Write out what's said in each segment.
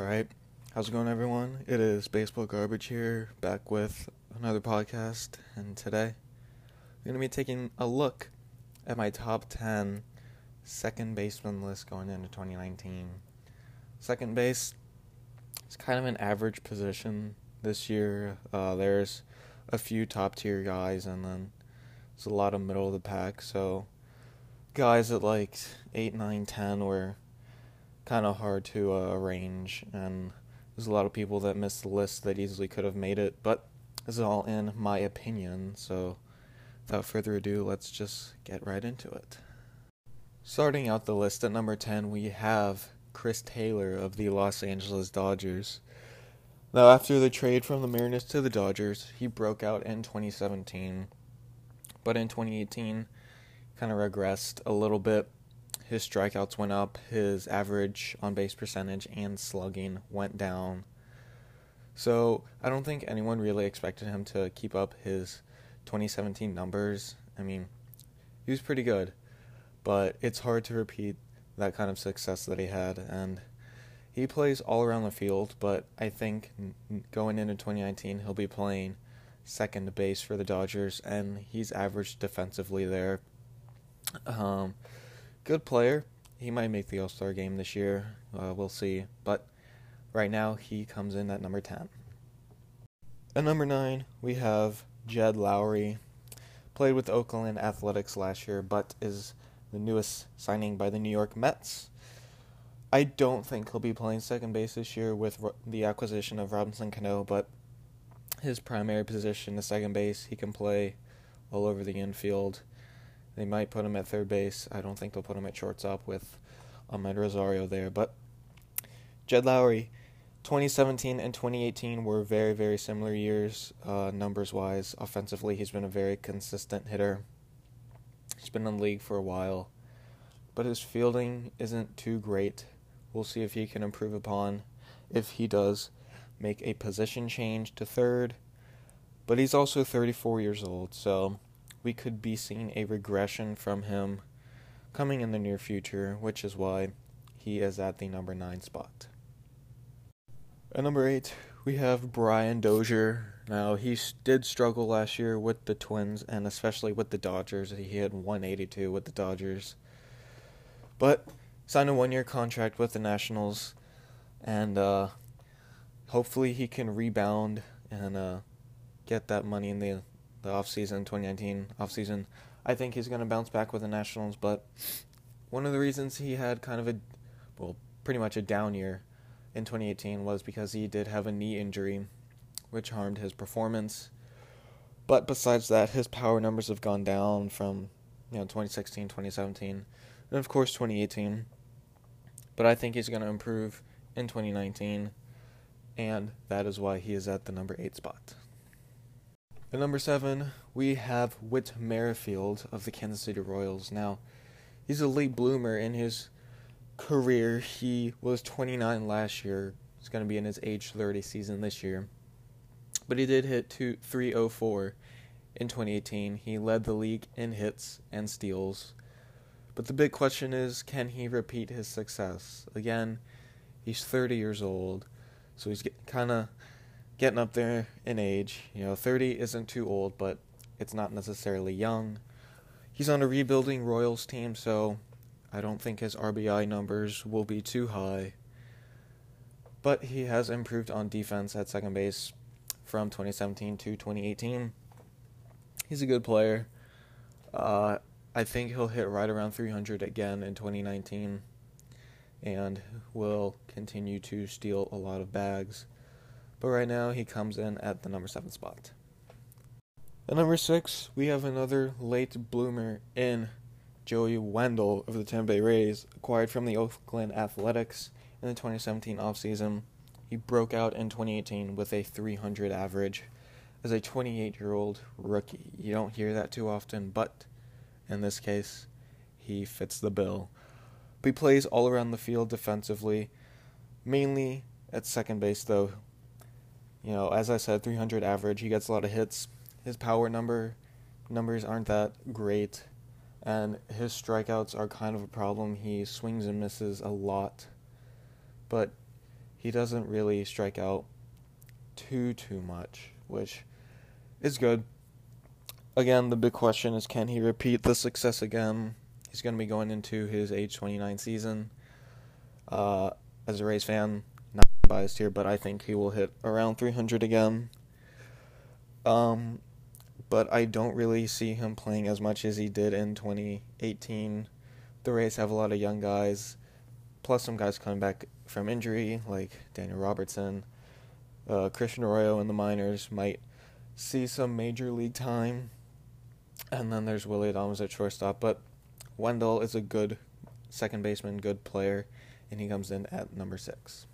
Alright, how's it going, everyone? It is Baseball Garbage here, back with another podcast, and today I'm going to be taking a look at my top 10 second baseman list going into 2019. Second base is kind of an average position this year. Uh, there's a few top tier guys, and then there's a lot of middle of the pack, so guys at like 8, 9, 10 were kind of hard to uh, arrange, and there's a lot of people that missed the list that easily could have made it, but this is all in my opinion, so without further ado, let's just get right into it. Starting out the list at number 10, we have Chris Taylor of the Los Angeles Dodgers. Now, after the trade from the Mariners to the Dodgers, he broke out in 2017, but in 2018, kind of regressed a little bit his strikeouts went up, his average on base percentage and slugging went down. So I don't think anyone really expected him to keep up his 2017 numbers. I mean, he was pretty good, but it's hard to repeat that kind of success that he had. And he plays all around the field, but I think going into 2019, he'll be playing second base for the Dodgers, and he's averaged defensively there. Um, good player. He might make the All Star game this year. Uh, we'll see. But right now, he comes in at number 10. At number 9, we have Jed Lowrie. Played with Oakland Athletics last year, but is the newest signing by the New York Mets. I don't think he'll be playing second base this year with the acquisition of Robinson Cano, but his primary position is second base. He can play all over the infield. They might put him at third base. I don't think they'll put him at shortstop with Amed Rosario there. But Jed Lowrie, 2017 and 2018 were very, very similar years, uh, numbers wise. Offensively, he's been a very consistent hitter. He's been in the league for a while, but his fielding isn't too great. We'll see if he can improve upon if he does make a position change to third. But he's also 34 years old, so we could be seeing a regression from him coming in the near future, which is why he is at the number 9 spot. At number 8, we have Brian Dozier. Now, he did struggle last year with the Twins and especially with the Dodgers. He had 182 with the Dodgers. But signed a one year contract with the Nationals, and uh, hopefully he can rebound and uh, get that money in the the offseason, 2019 offseason. I think he's going to bounce back with the Nationals, but one of the reasons he had kind of a, well, pretty much a down year in 2018 was because he did have a knee injury, which harmed his performance. But besides that, his power numbers have gone down from, you know, 2016, 2017, and of course 2018. But I think he's going to improve in 2019, and that is why he is at the number 8 spot. At number seven, we have Whit Merrifield of the Kansas City Royals. Now, he's a late bloomer in his career. He was 29 last year. He's going to be in his age 30 season this year. But he did hit two, 304 in 2018. He led the league in hits and steals. But the big question is can he repeat his success? Again, he's 30 years old, so he's kind of getting up there in age. You know, 30 isn't too old, but it's not necessarily young. He's on a rebuilding Royals team, so I don't think his RBI numbers will be too high. But he has improved on defense at second base from 2017 to 2018. He's a good player. Uh, I think he'll hit right around 300 again in 2019 and will continue to steal a lot of bags but right now he comes in at the number seven spot. At number six, we have another late bloomer in Joey Wendle of the Tampa Bay Rays, acquired from the Oakland Athletics in the 2017 offseason. He broke out in 2018 with a 300 average as a 28 year old rookie. You don't hear that too often, but in this case, he fits the bill. But he plays all around the field defensively, mainly at second base, though, you know, as I said, 300 average. He gets a lot of hits. His power number numbers aren't that great, and his strikeouts are kind of a problem. He swings and misses a lot, but he doesn't really strike out too too much, which is good. Again, the big question is can he repeat the success again? He's going to be going into his age 29 season. Uh, as a Rays fan, biased here, but I think he will hit around 300 again. Um, but I don't really see him playing as much as he did in 2018. The Rays have a lot of young guys, plus some guys coming back from injury, like Daniel Robertson. Uh, Christian Arroyo in the minors might see some major league time. And then there's Willy Adames at shortstop. But Wendle is a good second baseman, good player, and he comes in at number six.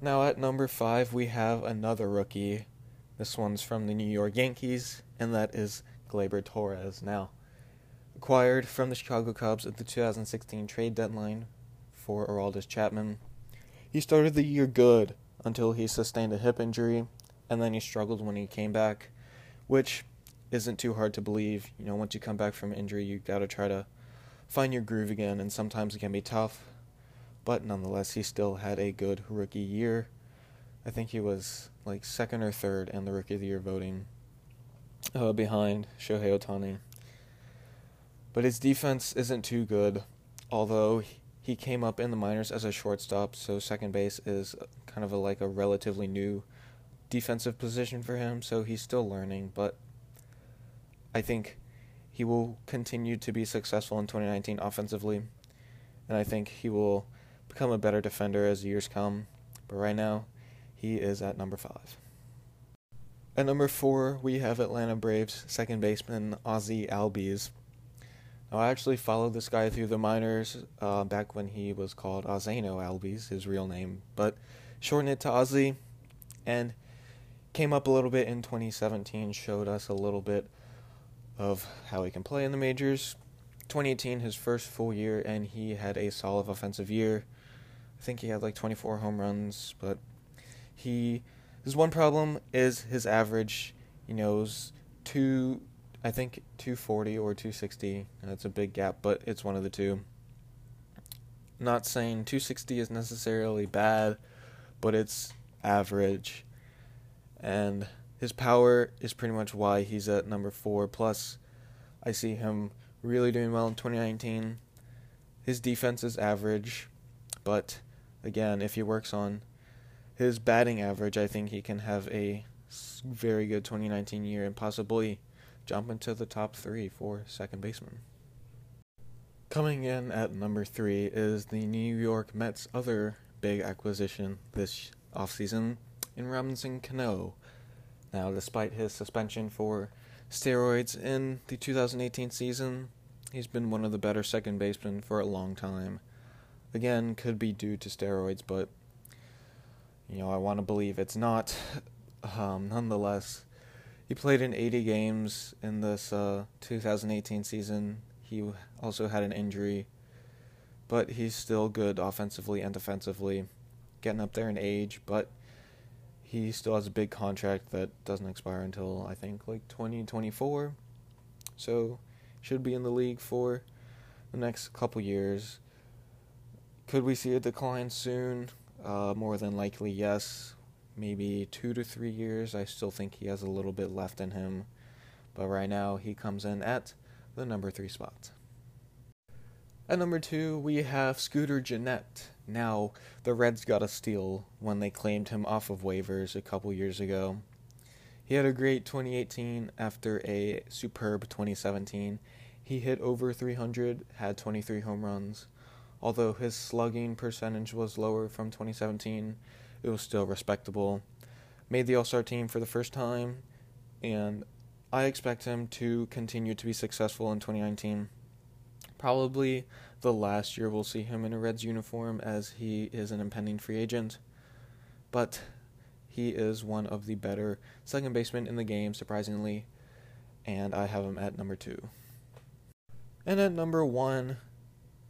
Now at number five, we have another rookie. This one's from the New York Yankees, and that is Gleyber Torres. Now, acquired from the Chicago Cubs at the 2016 trade deadline for Aroldis Chapman. He started the year good until he sustained a hip injury, and then he struggled when he came back, which isn't too hard to believe. You know, once you come back from injury, you got to try to find your groove again, and sometimes it can be tough. But nonetheless, he still had a good rookie year. I think he was like second or third in the rookie of the year voting, uh, behind Shohei Ohtani. But his defense isn't too good, although he came up in the minors as a shortstop, so second base is kind of a, like a relatively new defensive position for him, so he's still learning, but I think he will continue to be successful in 2019 offensively, and I think he will become a better defender as the years come. But right now, he is at number five. At number four, we have Atlanta Braves second baseman Ozzy Albies. Now, I actually followed this guy through the minors uh, back when he was called Ozhaino Albies, his real name, but shortened it to Ozzy, and came up a little bit in 2017, showed us a little bit of how he can play in the majors. 2018, his first full year, and he had a solid offensive year. I think he had like 24 home runs, but he his one problem is his average. You know, two, I think 240 or 260. That's a big gap, but it's one of the two. Not saying 260 is necessarily bad, but it's average, and his power is pretty much why he's at number four. Plus, I see him really doing well in 2019. His defense is average, but again, if he works on his batting average, I think he can have a very good 2019 year and possibly jump into the top three for second baseman. Coming in at number three is the New York Mets' other big acquisition this offseason in Robinson Cano. Now, despite his suspension for steroids in the 2018 season, he's been one of the better second basemen for a long time. Again, could be due to steroids, but you know, I want to believe it's not. Um, nonetheless, he played in 80 games in this uh, 2018 season. He also had an injury, but he's still good offensively and defensively, getting up there in age, but he still has a big contract that doesn't expire until I think like 2024. So, should be in the league for the next couple years. Could we see a decline soon? Uh, more than likely, yes. Maybe two to three years. I still think he has a little bit left in him. But right now, he comes in at the number three spot. At number two, we have Scooter Gennett. Now, the Reds got a steal when they claimed him off of waivers a couple years ago. He had a great 2018 after a superb 2017. He hit over 300, had 23 home runs. Although his slugging percentage was lower from 2017, it was still respectable. Made the All Star team for the first time, and I expect him to continue to be successful in 2019 probably the last year we'll see him in a Reds uniform as he is an impending free agent. But he is one of the better second basemen in the game, surprisingly, and I have him at number two. And at number one,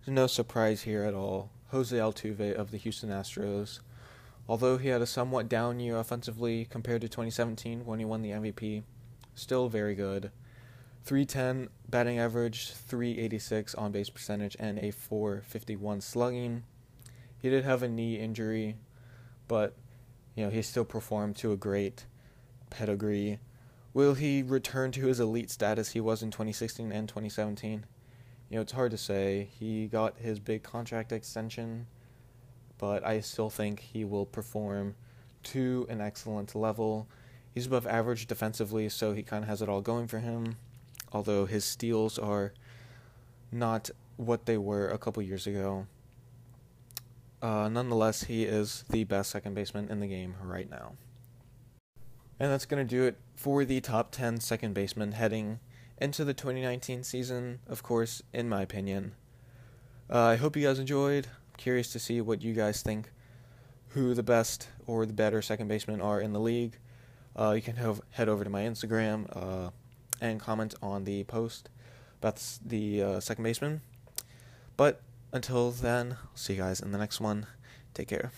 no surprise here at all, Jose Altuve of the Houston Astros. Although he had a somewhat down year offensively compared to 2017 when he won the MVP, still very good. 310 batting average, 386 on base percentage, and a 451 slugging. He did have a knee injury, but you know he still performed to a great pedigree. Will he return to his elite status he was in 2016 and 2017? You know, it's hard to say. He got his big contract extension, but I still think he will perform to an excellent level. He's above average defensively, so he kind of has it all going for him. Although his steals are not what they were a couple years ago. Uh, nonetheless, he is the best second baseman in the game right now. And that's going to do it for the top 10 second basemen heading into the 2019 season, of course, in my opinion. Uh, I hope you guys enjoyed. I'm curious to see what you guys think who the best or the better second basemen are in the league. Uh, you can head over to my Instagram uh, and comment on the post about the uh, second baseman. But until then, see you guys in the next one. Take care.